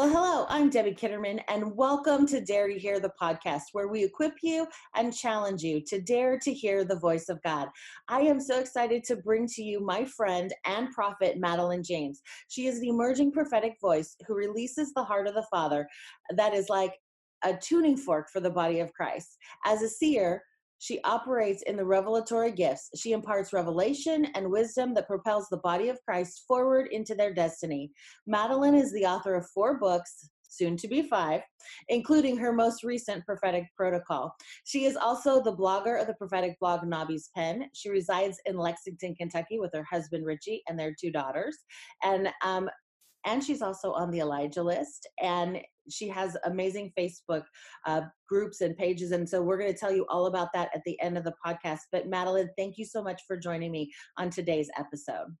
Well, hello, I'm Debbie Kitterman, and welcome to Dare to Hear the podcast, where we equip you and challenge you to dare to hear the voice of God. I am so excited to bring to you my friend and prophet, Madeline James. She is the emerging prophetic voice who releases the heart of the Father that is like a tuning fork for the body of Christ. As a seer, she operates in the revelatory gifts. She imparts revelation and wisdom that propels the body of Christ forward into their destiny. Madeline is the author of four books, soon to be five, including her most recent prophetic protocol. She is also the blogger of the prophetic blog Nabi's Pen. She resides in Lexington, Kentucky with her husband Richie and their two daughters. And um, and she's also on the Elijah list. And she has amazing Facebook uh, groups and pages. And so we're going to tell you all about that at the end of the podcast. But Madeline, thank you so much for joining me on today's episode.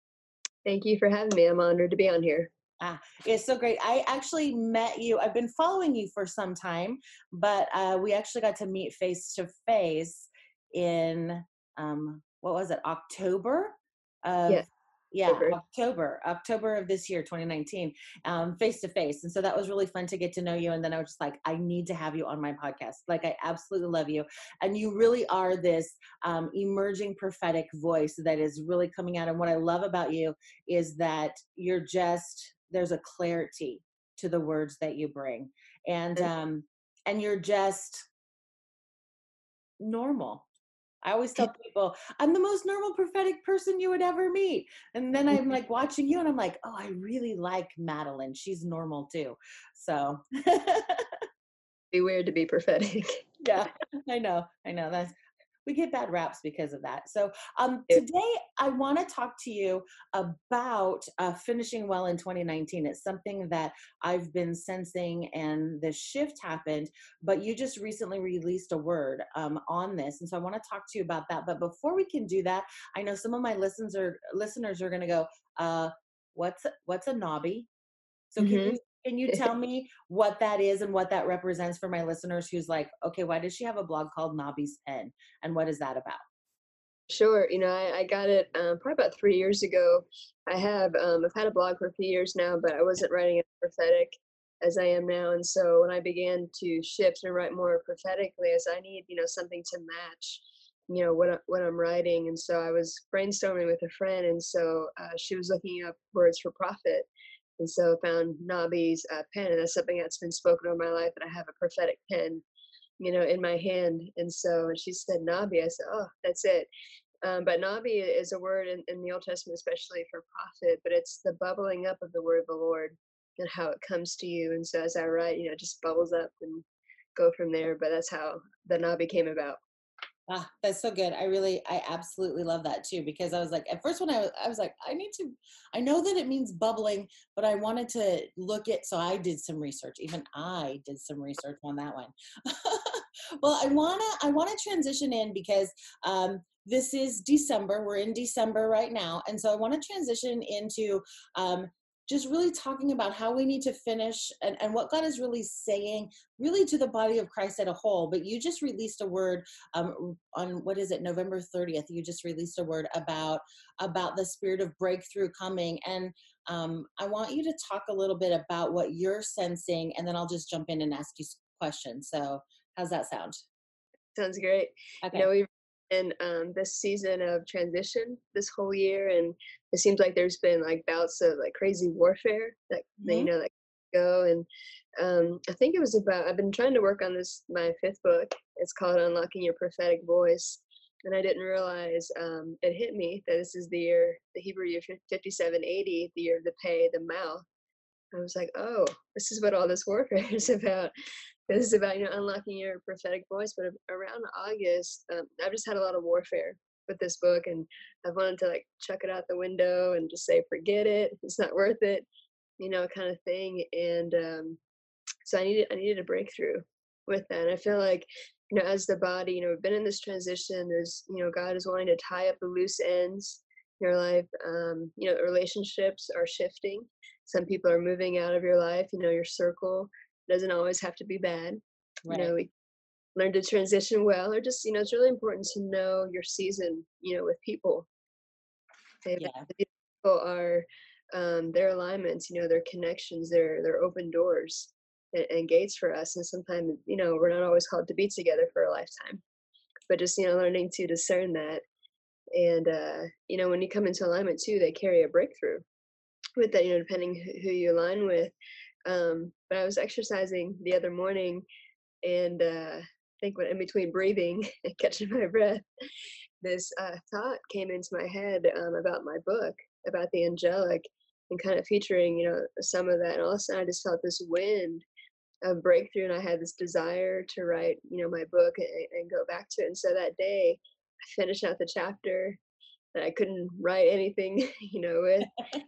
Thank you for having me. I'm honored to be on here. Ah, it's so great. I actually met you. I've been following you for some time, but uh, we actually got to meet face to face in um, what was it, October of yes yeah october. October of this year 2019 um face to face and so that was really fun to get to know you and then i was just like i need to have you on my podcast like i absolutely love you and you really are this um, emerging prophetic voice that is really coming out and what i love about you is that you're just there's a clarity to the words that you bring and um and you're just normal I always tell people, I'm the most normal prophetic person you would ever meet. And then I'm like watching you and I'm like, oh, I really like Madeline. She's normal too. So be weird to be prophetic. yeah, I know. I know. That's we get bad raps because of that. So um, today I want to talk to you about uh, finishing well in 2019. It's something that I've been sensing, and the shift happened. But you just recently released a word um, on this, and so I want to talk to you about that. But before we can do that, I know some of my listeners are listeners are going to go, uh, "What's what's a nabi?" So mm-hmm. can you can you tell me what that is and what that represents for my listeners who's like, okay, why does she have a blog called Nabi's Pen? And what is that about? Sure. You know, I, I got it um, probably about three years ago. I have, um, I've had a blog for a few years now, but I wasn't writing it prophetic as I am now. And so when I began to shift and write more prophetically, as I need, you know, something to match, you know, what, what I'm writing. And so I was brainstorming with a friend. And so uh, she was looking up words for prophet and so found Nabi's uh, pen, and that's something that's been spoken over my life. And I have a prophetic pen, you know, in my hand. And so she said Nabi. I said, oh, that's it. Um, but Nabi is a word in, in the Old Testament, especially for prophet, but it's the bubbling up of the word of the Lord and how it comes to you. And so as I write, you know, it just bubbles up and go from there. But that's how the Nabi came about. Ah, that's so good. I really, I absolutely love that too because I was like, at first when I was, I was like, I need to, I know that it means bubbling, but I wanted to look at, so I did some research. Even I did some research on that one. well, I wanna, I wanna transition in because um, this is December. We're in December right now, and so I want to transition into um, just really talking about how we need to finish and, and what God is really saying, really to the body of Christ at a whole. But you just released a word um, on what is it, November 30th? You just released a word about about the spirit of breakthrough coming, and um, I want you to talk a little bit about what you're sensing, and then I'll just jump in and ask you questions. So, how's that sound? Sounds great. Okay. You know, we in um, this season of transition this whole year and it seems like there's been like bouts of like crazy warfare that, mm-hmm. you know that go and um, i think it was about i've been trying to work on this my fifth book. It's called unlocking your prophetic voice and i didn't realize um, it hit me that this is the year the hebrew year 5780 the year of the Pey the mouth. I was like oh this is what all this warfare is about this is about you know unlocking your prophetic voice but around august um, i've just had a lot of warfare with this book and i've wanted to like chuck it out the window and just say forget it it's not worth it you know kind of thing and um, so i needed i needed a breakthrough with that and i feel like you know as the body you know we've been in this transition there's you know god is wanting to tie up the loose ends in your life um, you know relationships are shifting some people are moving out of your life you know your circle doesn't always have to be bad. Right. You know, we learn to transition well, or just you know, it's really important to know your season. You know, with people. yeah. People are um, their alignments, you know, their connections, their their open doors and, and gates for us. And sometimes, you know, we're not always called to be together for a lifetime, but just you know, learning to discern that. And uh, you know, when you come into alignment too, they carry a breakthrough with that. You know, depending who you align with. Um, but I was exercising the other morning, and uh, I think when in between breathing and catching my breath, this uh, thought came into my head um, about my book about the angelic and kind of featuring you know some of that and all of a sudden i just felt this wind of breakthrough and i had this desire to write you know my book and, and go back to it and so that day i finished out the chapter that i couldn't write anything you know with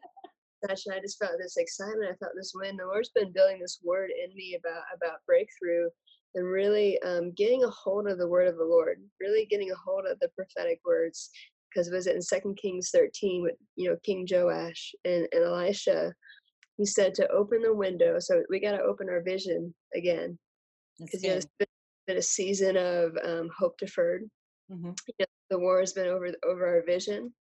session i just felt this excitement i felt this wind the lord's been building this word in me about about breakthrough and really um, getting a hold of the word of the lord really getting a hold of the prophetic words because was it in Second Kings 13 with you know King Joash and, and Elisha? He said to open the window. So we got to open our vision again because you know, it's been, been, a season of um, hope deferred. Mm-hmm. You know, the war has been over over our vision.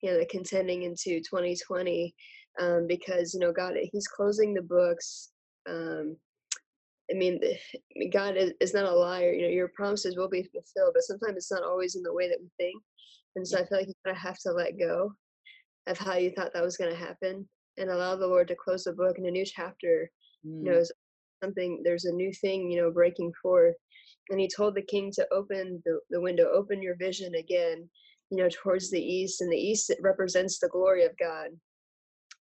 You know, the contending into 2020 um, because you know God, He's closing the books. Um, I mean, God is, not a liar. You know, your promises will be fulfilled, but sometimes it's not always in the way that we think. And so I feel like you kind of have to let go of how you thought that was going to happen and allow the Lord to close the book and a new chapter. Mm. You know, mm. something, there's a new thing, you know, breaking forth. And he told the king to open the, the window, open your vision again, you know, towards the east. And the east represents the glory of God.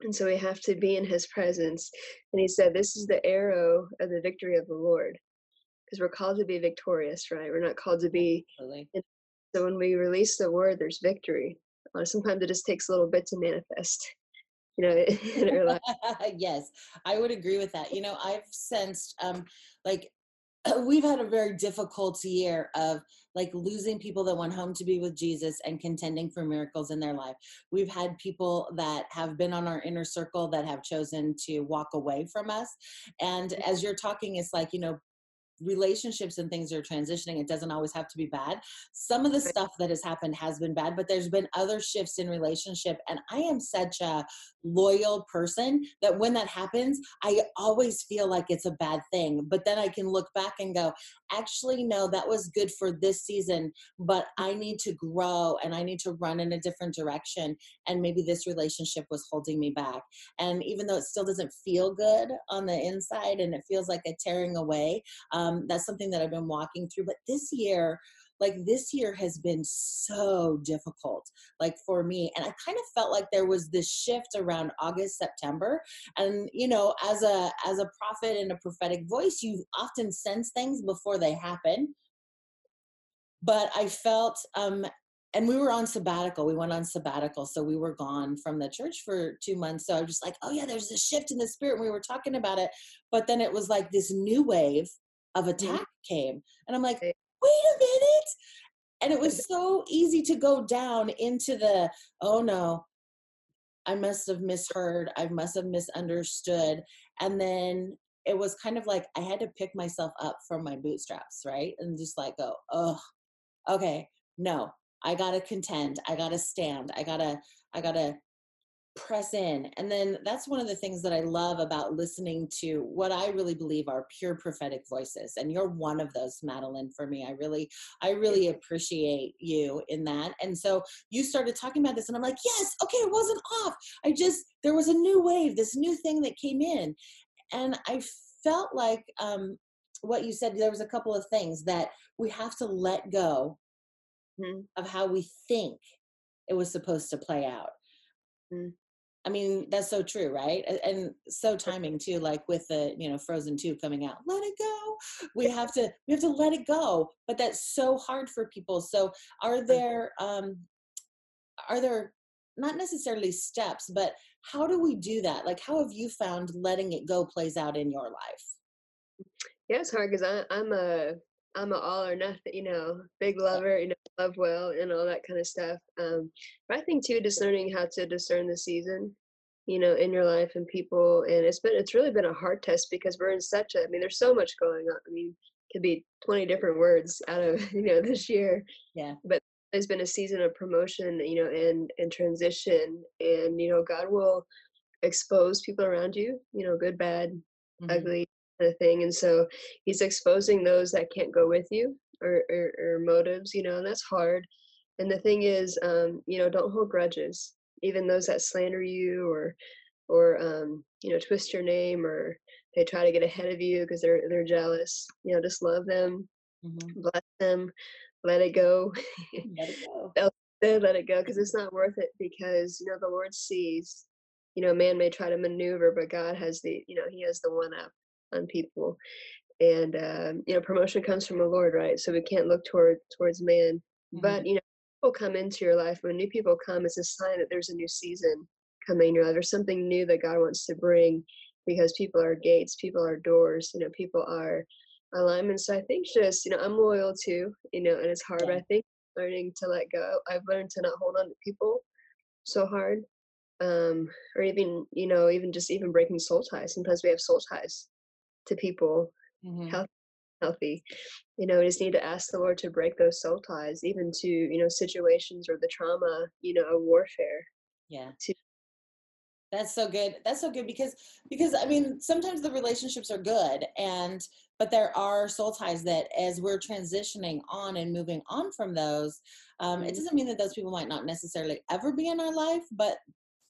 And so we have to be in his presence. And he said, This is the arrow of the victory of the Lord. Because we're called to be victorious, right? We're not called to be so when we release the word, there's victory. Uh, sometimes it just takes a little bit to manifest. You know, in our life. yes, I would agree with that. You know, I've sensed um like we've had a very difficult year of like losing people that went home to be with Jesus and contending for miracles in their life. We've had people that have been on our inner circle that have chosen to walk away from us. And mm-hmm. as you're talking, it's like, you know, relationships and things are transitioning it doesn't always have to be bad. Some of the stuff that has happened has been bad but there's been other shifts in relationship and i am such a loyal person that when that happens i always feel like it's a bad thing but then i can look back and go actually no that was good for this season but i need to grow and i need to run in a different direction and maybe this relationship was holding me back. And even though it still doesn't feel good on the inside and it feels like a tearing away um, um, that's something that I've been walking through. But this year, like this year has been so difficult like for me and i kind of felt like there was this shift around august september and you know as a as a prophet and a prophetic voice you often sense things before they happen but i felt um and we were on sabbatical we went on sabbatical so we were gone from the church for two months so i was just like oh yeah there's a shift in the spirit and we were talking about it but then it was like this new wave of attack mm-hmm. came. And I'm like, wait a minute. And it was so easy to go down into the, oh no, I must have misheard. I must have misunderstood. And then it was kind of like I had to pick myself up from my bootstraps, right? And just like go, oh, okay, no, I gotta contend. I gotta stand. I gotta, I gotta press in. And then that's one of the things that i love about listening to what i really believe are pure prophetic voices. And you're one of those madeline for me. I really i really appreciate you in that. And so you started talking about this and i'm like yes okay it wasn't off. I just there was a new wave this new thing that came in. And i felt like um what you said there was a couple of things that we have to let go mm-hmm. of how we think it was supposed to play out. I mean, that's so true, right? And so timing too, like with the, you know, Frozen 2 coming out. Let it go. We have to we have to let it go. But that's so hard for people. So are there um are there not necessarily steps, but how do we do that? Like how have you found letting it go plays out in your life? Yeah, it's hard because I'm a I'm an all or nothing, you know, big lover, you know, love well and all that kind of stuff. Um, but I think too, just learning how to discern the season, you know, in your life and people, and it's been it's really been a hard test because we're in such a. I mean, there's so much going on. I mean, could be 20 different words out of you know this year. Yeah. But there's been a season of promotion, you know, and and transition, and you know, God will expose people around you, you know, good, bad, mm-hmm. ugly kind of thing. And so he's exposing those that can't go with you or, or, or motives, you know, and that's hard. And the thing is, um, you know, don't hold grudges, even those that slander you or, or, um, you know, twist your name or they try to get ahead of you because they're, they're jealous, you know, just love them, mm-hmm. bless them, let it go. Let it go. let it go because it's not worth it because, you know, the Lord sees, you know, man may try to maneuver, but God has the, you know, he has the one up on people and um, you know promotion comes from the lord right? So we can't look toward towards man. Mm-hmm. but you know people come into your life when new people come it's a sign that there's a new season coming in your life. There's something new that god wants to bring because people are gates people are doors you know people are alignments. So i think just you know i'm loyal too you know and it's hard yeah. but i think learning to let go i've learned to not hold on to people so hard um or even you know even just even breaking soul ties. Sometimes we have soul ties to people mm-hmm. healthy, healthy. You know, we just need to ask the Lord to break those soul ties, even to you know situations or the trauma, you know, of warfare. Yeah. To- that's so good. That's so good because because I mean sometimes the relationships are good and but there are soul ties that as we're transitioning on and moving on from those, um, it mm-hmm. doesn't mean that those people might not necessarily ever be in our life, but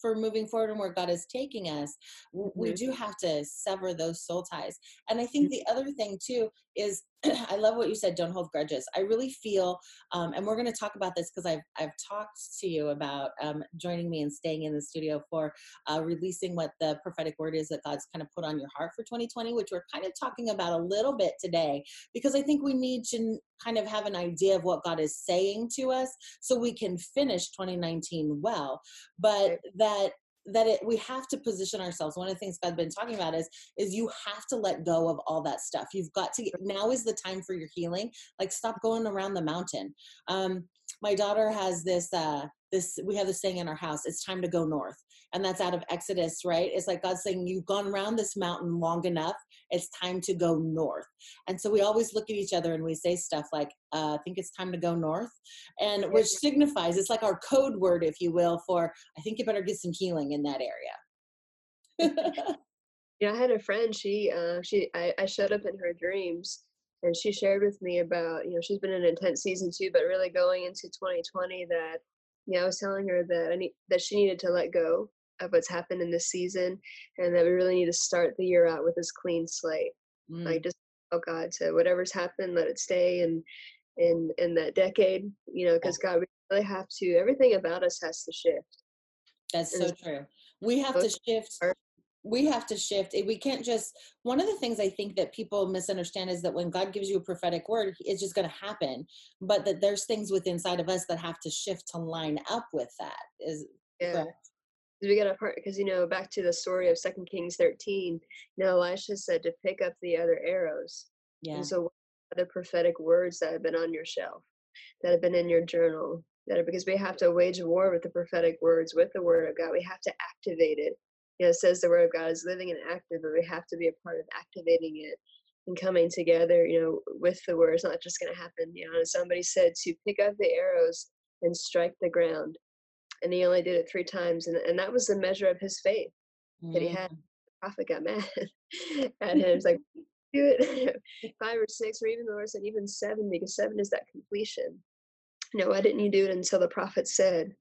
for moving forward and where God is taking us, mm-hmm. we do have to sever those soul ties. And I think mm-hmm. the other thing too is I love what you said. Don't hold grudges. I really feel, um, and we're going to talk about this because I've I've talked to you about um, joining me and staying in the studio for uh, releasing what the prophetic word is that God's kind of put on your heart for 2020, which we're kind of talking about a little bit today because I think we need to kind of have an idea of what God is saying to us so we can finish 2019 well. But that that it we have to position ourselves. One of the things i've been talking about is is you have to let go of all that stuff. You've got to now is the time for your healing. Like stop going around the mountain. Um my daughter has this uh this we have this saying in our house. It's time to go north and that's out of exodus right? It's like god saying you've gone around this mountain long enough it's time to go north. And so we always look at each other and we say stuff like uh, i think it's time to go north and which signifies it's like our code word if you will for i think you better get some healing in that area. Yeah i had a friend she uh she I, I showed up in her dreams and she shared with me about you know she's been in an intense season too but really going into 2020 that yeah, I was telling her that I need that she needed to let go of what's happened in this season, and that we really need to start the year out with this clean slate. Mm. Like just oh God, to whatever's happened, let it stay, and in in that decade, you know, because God, we really have to. Everything about us has to shift. That's so true. We have to shift we have to shift we can't just one of the things i think that people misunderstand is that when god gives you a prophetic word it's just going to happen but that there's things within inside of us that have to shift to line up with that is yeah correct? We got a part because you know back to the story of second kings 13 you know elisha said to pick up the other arrows yeah and so other prophetic words that have been on your shelf that have been in your journal that are, because we have to wage war with the prophetic words with the word of god we have to activate it you know, says the word of God is living and active, but we have to be a part of activating it and coming together, you know, with the word. It's not just going to happen. You know, somebody said to pick up the arrows and strike the ground. And he only did it three times. And, and that was the measure of his faith mm. that he had. Mm. The prophet got mad at him. It's like, do it five or six, or even the Lord said, even seven, because seven is that completion. You know, why didn't you do it until the prophet said?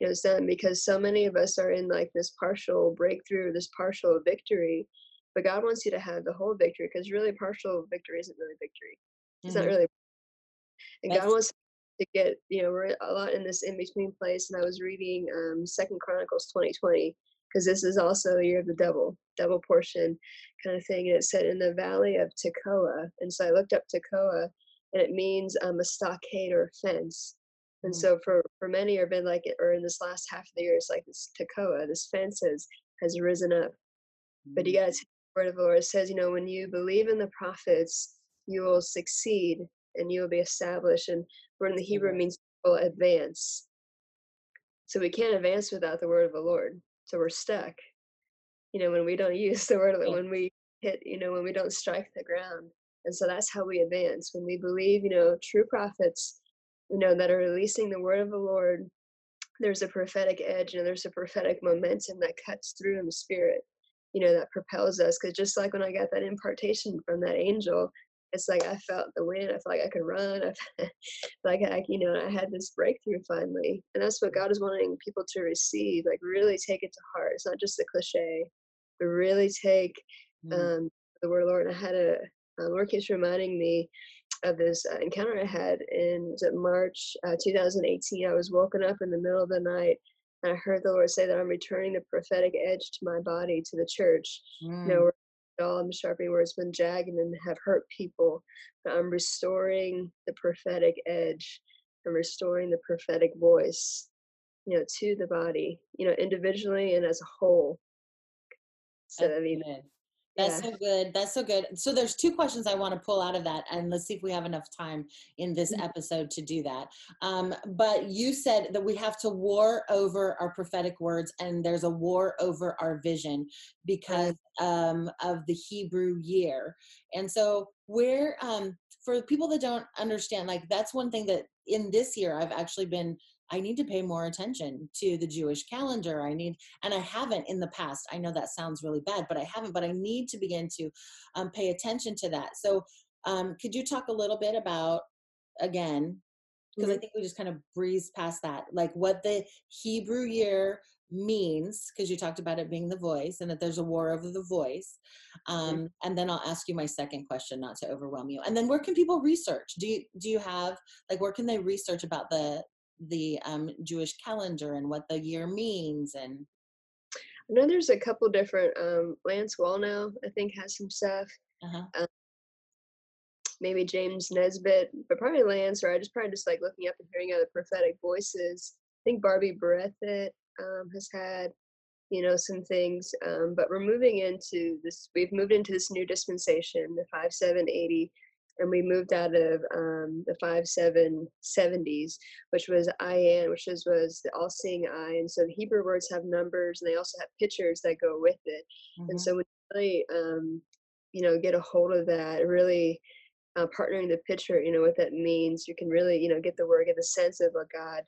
it was done because so many of us are in like this partial breakthrough, this partial victory. But God wants you to have the whole victory because really partial victory isn't really victory. It's mm-hmm. not really. And That's- God wants to get, you know, we're a lot in this in between place. And I was reading um Second Chronicles 2020 because this is also a year of the double, double portion kind of thing. And it said in the valley of Tekoa. And so I looked up Tekoa and it means um, a stockade or a fence. And mm. so for, for many or been like or in this last half of the year, it's like this Tekoa, this fence has, has risen up. Mm. But you mm. guys word of the Lord says, you know, when you believe in the prophets, you will succeed and you will be established. And word in the Hebrew means will advance. So we can't advance without the word of the Lord. So we're stuck. You know, when we don't use the word of it, when we hit, you know, when we don't strike the ground. And so that's how we advance. When we believe, you know, true prophets you know, that are releasing the word of the Lord there's a prophetic edge and there's a prophetic momentum that cuts through in the spirit you know that propels us because just like when i got that impartation from that angel it's like i felt the wind i felt like i could run i felt like i you know i had this breakthrough finally and that's what god is wanting people to receive like really take it to heart it's not just a cliche but really take mm. um, the word of the lord and i had a uh, lord keeps reminding me of this uh, encounter I had in was it March uh, 2018. I was woken up in the middle of the night and I heard the Lord say that I'm returning the prophetic edge to my body, to the church. Mm. You know, sharpening where it's been jagged and have hurt people. But I'm restoring the prophetic edge. I'm restoring the prophetic voice, you know, to the body, you know, individually and as a whole. So I mean, that's yeah. so good. That's so good. So there's two questions I want to pull out of that, and let's see if we have enough time in this mm-hmm. episode to do that. Um, but you said that we have to war over our prophetic words, and there's a war over our vision because um, of the Hebrew year. And so where um, for people that don't understand, like that's one thing that in this year I've actually been I need to pay more attention to the Jewish calendar. I need, and I haven't in the past. I know that sounds really bad, but I haven't, but I need to begin to um, pay attention to that. So, um, could you talk a little bit about, again, because mm-hmm. I think we just kind of breezed past that, like what the Hebrew year means, because you talked about it being the voice and that there's a war over the voice. Um, mm-hmm. And then I'll ask you my second question, not to overwhelm you. And then where can people research? Do you, do you have, like, where can they research about the, the um, Jewish calendar and what the year means and I know there's a couple different um, Lance Wallnau I think has some stuff. Uh-huh. Um, maybe James Nesbitt, but probably Lance or I just probably just like looking up and hearing other prophetic voices. I think Barbie Breathitt um, has had you know some things um, but we're moving into this we've moved into this new dispensation the 5780 and we moved out of um, the five seven seventies, which was Ayin, which is, was the all-seeing eye. And so the Hebrew words have numbers, and they also have pictures that go with it. Mm-hmm. And so when you really, um, you know, get a hold of that, really uh, partnering the picture, you know, what that means, you can really, you know, get the word, get the sense of what God,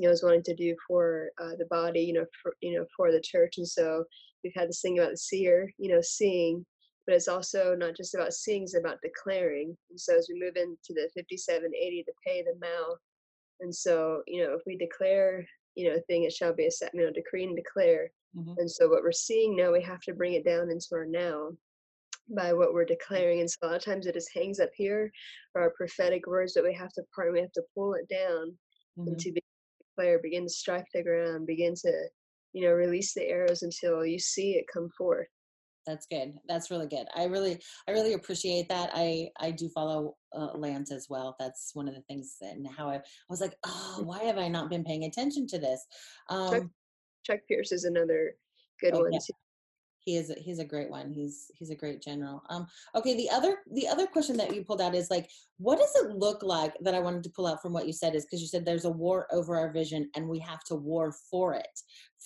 you know, is wanting to do for uh, the body, you know, for you know, for the church. And so we've had this thing about the seer, you know, seeing but it's also not just about seeing, it's about declaring. And so as we move into the 5780 to Pey the mouth, and so, you know, if we declare, you know, a thing, it shall be a set, you know, decree and declare. Mm-hmm. And so what we're seeing now, we have to bring it down into our now by what we're declaring. And so a lot of times it just hangs up here our prophetic words that we have to part, we have to pull it down mm-hmm. and to declare, begin to strike the ground, begin to, you know, release the arrows until you see it come forth. That's good. That's really good. I really i really appreciate that. I i do follow uh, lance as well. That's one of the things and how I, I was like oh why have i not been paying attention to this? Um chuck, chuck pierce is another good oh, one yeah he is a, he's a great one he's he's a great general. Um okay the other the other question that you pulled out is like what does it look like that i wanted to pull out from what you said is because you said there's a war over our vision and we have to war for it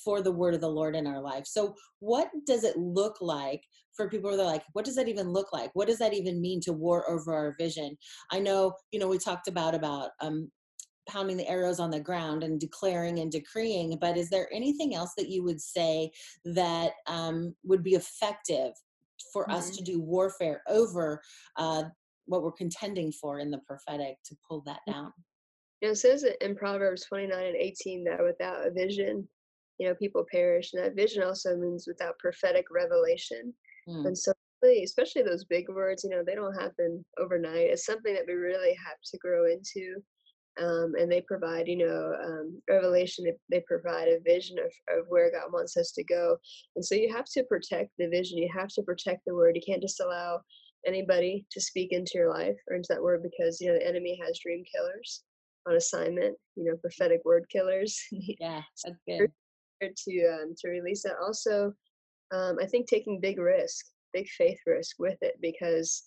for the word of the lord in our life. So what does it look like for people who are like what does that even look like? What does that even mean to war over our vision? I know you know we talked about about um pounding the arrows on the ground and declaring and decreeing but is there anything else that you would say that um, would be effective for mm-hmm. us to do warfare over uh, what we're contending for in the prophetic to pull that mm. down it says in proverbs 29 and 18 that without a vision you know people perish and that vision also means without prophetic revelation mm. and so especially those big words you know they don't happen overnight it's something that we really have to grow into um, and they provide you know um, revelation they provide a vision of, of where god wants us to go. And so you have to protect the vision you have to protect the word you can't just allow anybody to speak into your life or into that word because you know the enemy has dream killers on assignment you know prophetic word killers. Yeah that's good. to um, to release that. Also um, i think taking big risk big faith risk with it because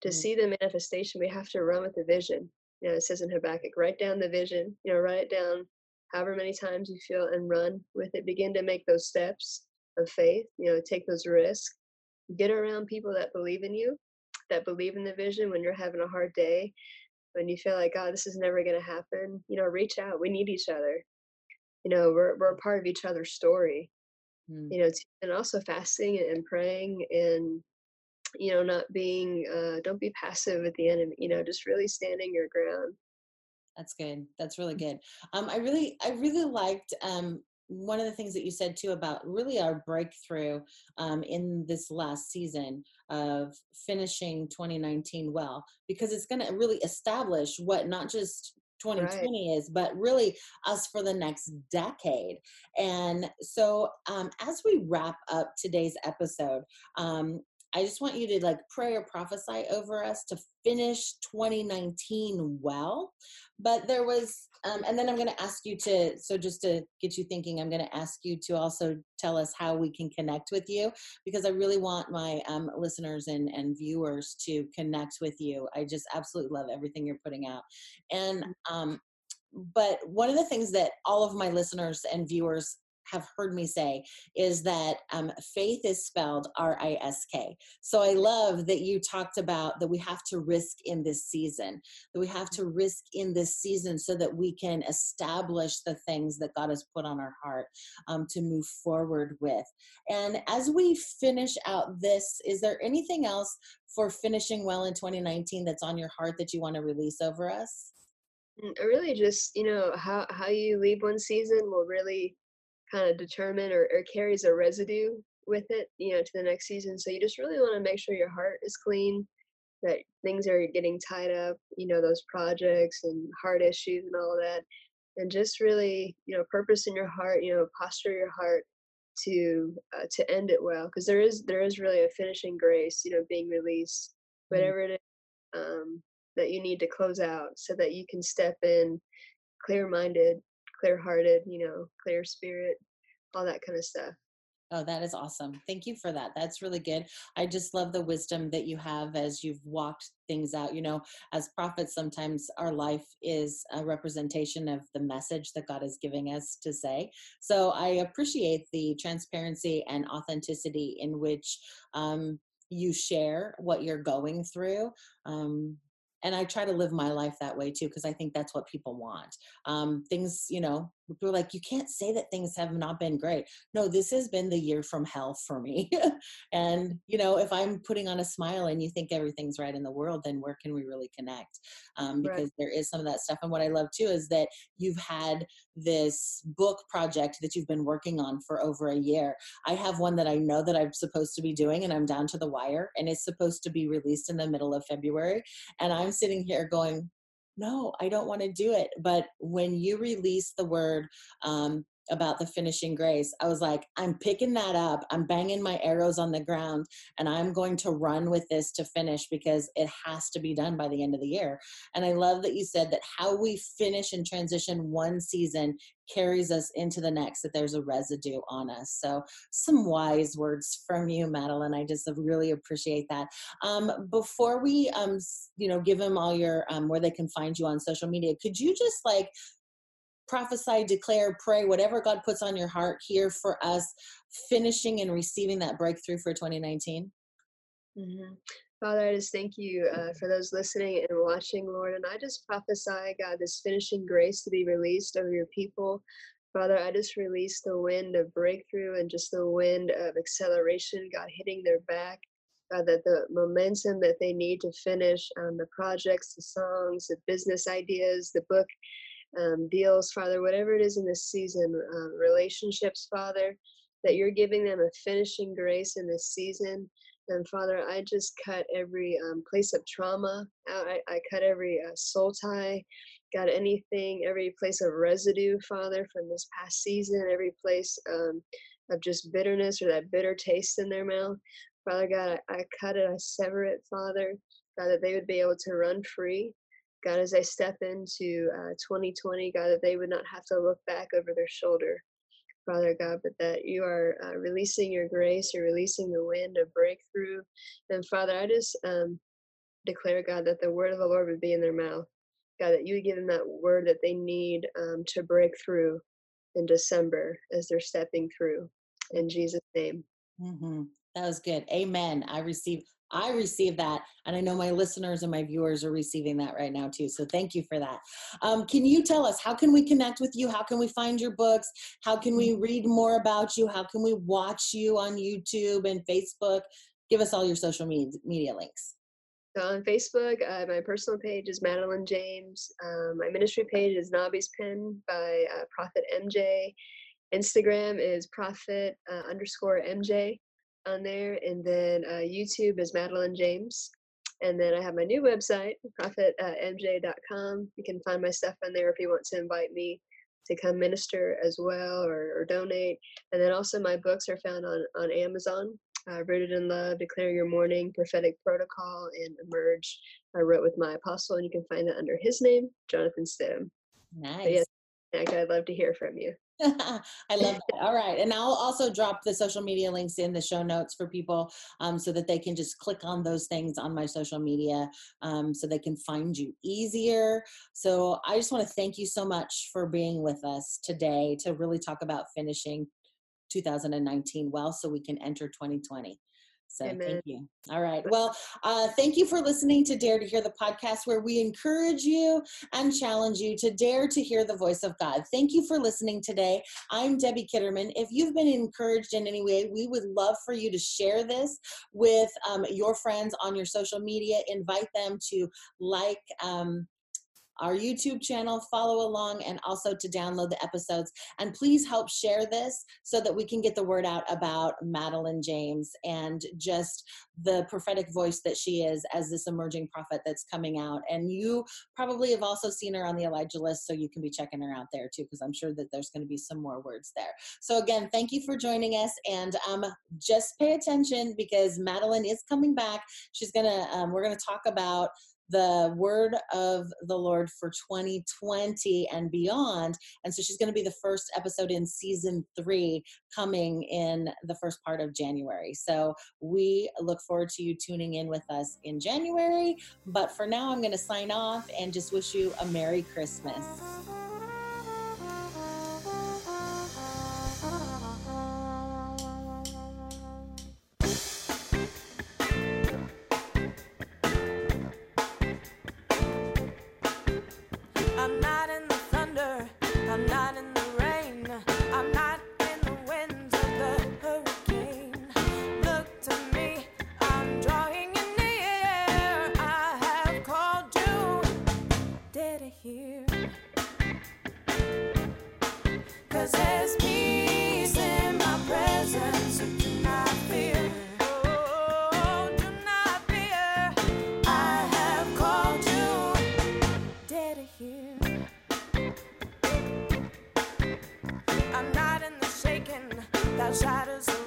to mm. see the manifestation we have to run with the vision you know, it says in Habakkuk, write down the vision, you know, write it down however many times you feel and run with it. Begin to make those steps of faith, you know, take those risks. Get around people that believe in you, that believe in the vision when you're having a hard day, when you feel like, oh, this is never going to happen. You know, reach out. We need each other. you know we're we're a part of each other's story. Mm. You know, and also fasting and praying and you know not being uh, don't be passive at the enemy. You know, just really standing your ground. That's good. That's really good. Um, I really, I really liked um, one of the things that you said too about really our breakthrough um, in this last season of finishing 2019 well, because it's going to really establish what not just 2020 right. is, but really us for the next decade. And so, um, as we wrap up today's episode, um, I just want you to like pray or prophesy over us to finish 2019 well. But there was, um, and then I'm going to ask you to, so just to get you thinking, I'm going to ask you to also tell us how we can connect with you because I really want my um, listeners and, and viewers to connect with you. I just absolutely love everything you're putting out. And, um, but one of the things that all of my listeners and viewers have heard me say is that um, faith is spelled R I S K. So I love that you talked about that we have to risk in this season, that we have to risk in this season so that we can establish the things that God has put on our heart um, to move forward with. And as we finish out this, is there anything else for finishing well in 2019 that's on your heart that you want to release over us? Mm, really just you know how how you leave one season will really kind of determine or, or carries a residue with it, you know, to the next season. So you just really want to make sure your heart is clean, that things are getting tied up, you know, those projects and heart issues and all of that. And just really, you know, purpose in your heart, you know, posture your heart to uh, to end it well because there is there is really a finishing grace you know being released mm-hmm. whatever it is um, that you need to close out so that you can step in clear minded clear hearted, you know, clear spirit, all that kind of stuff. Oh, that is awesome. Thank you for that. That's really good. I just love the wisdom that you have as you've walked things out. You know, as prophets, sometimes our life is a representation of the message that God is giving us to say. So I appreciate the transparency and authenticity in which um, you share what you're going through. Um, and I try to live my life that way too because I think that's what people want. Um, things, you know, people are like, you can't say that things have not been great. No, this has been the year from hell for me. and you know, if I'm putting on a smile and you think everything's right in the world, then where can we really connect? Um, because right. there is some of that stuff. And what I love too is that you've had this book project that you've been working on for over a year. I have one that I know that I'm supposed to be doing, and I'm down to the wire, and it's supposed to be released in the middle of February. And I'm sitting here going, no, I don't want to do it. But when you release the word um, about the finishing grace, I was like, I'm picking that up. I'm banging my arrows on the ground and I'm going to run with this to finish because it has to be done by the end of the year. And I love that you said that how we finish and transition one season carries us into the next, that there's a residue on us. So, some wise words from you, Madeline. I just really appreciate that. Um, before we, um, you know, give them all your um, where they can find you on social media, could you just like prophesy, declare, pray, whatever God puts on your heart here for us, finishing and receiving that breakthrough for 2019? Mm-hmm. Father, I just thank you uh, for those listening and watching, Lord. And I just prophesy, God, this finishing grace to be released over your people. Father, I just release the wind of breakthrough and just the wind of acceleration, God, hitting their back. God, that the momentum that they need to finish on the projects, the songs, the business ideas, the book um, deals, Father, whatever it is in this season, uh, relationships, Father, that you're giving them a finishing grace in this season. And Father, I just cut every um, place of trauma out. I, I cut every uh, soul tie, got anything, every place of residue, Father, from this past season, every place um, of just bitterness or that bitter taste in their mouth. Father God, I, I cut it, I sever it, Father, God, that they would be able to run free. God, as they step into uh, 2020, God, that they would not have to look back over their shoulder. Father God, but that you are uh, releasing your grace, you're releasing the wind of breakthrough. And Father, I just um, declare, God, that the word of the Lord would be in their mouth. God, that you would give them that word that they need um, to break through in December as they're stepping through. In Jesus' name. Mm-hmm. That was good. Amen. I receive I receive that. And I know my listeners and my viewers are receiving that right now too. So thank you for that. Um, can you tell us how can we connect with you? How can we find your books? How can we mm-hmm. read more about you? How can we watch you on YouTube and Facebook? Give us all your social media, media links. So on Facebook, uh, my personal page is Madeline James. Um, my ministry page is Nabi's Pen by uh, Prophet MJ. Instagram is Prophet uh, underscore MJ on there, and then uh, YouTube is Madeline James. And then I have my new website, prophetmj.com. You can find my stuff on there if you want to invite me to come minister as well or, or donate. And then also my books are found on, on Amazon. Uh, Rooted in Love, Declare Your Morning, Prophetic Protocol, and Emerge. I wrote with my apostle, and you can find that under his name, Jonathan Stone. Nice. But yeah, I'd love to hear from you. I love that. All right. And I'll also drop the social media links in the show notes for people um, so that they can just click on those things on my social media um, so they can find you easier. So I just want to thank you so much for being with us today to really talk about finishing 2019 well so we can enter 2020. So Amen. thank you. All right. Well, uh, thank you for listening to Dare to Hear the podcast, where we encourage you and challenge you to dare to hear the voice of God. Thank you for listening today. I'm Debbie Kitterman. If you've been encouraged in any way, we would love for you to share this with um, your friends on your social media. Invite them to like, um, our YouTube channel, follow along, and also to download the episodes. And please help share this so that we can get the word out about Madeline James and just the prophetic voice that she is as this emerging prophet that's coming out. And you probably have also seen her on the Elijah list, so you can be checking her out there too, because I'm sure that there's going to be some more words there. So, again, thank you for joining us. And um, just pay attention because Madeline is coming back. She's going to, um, we're going to talk about the word of the Lord for 2020 and beyond. And so she's going to be the first episode in season three coming in the first part of January. So we look forward to you tuning in with us in January. But for now, I'm going to sign off and just wish you a Merry Christmas. Here.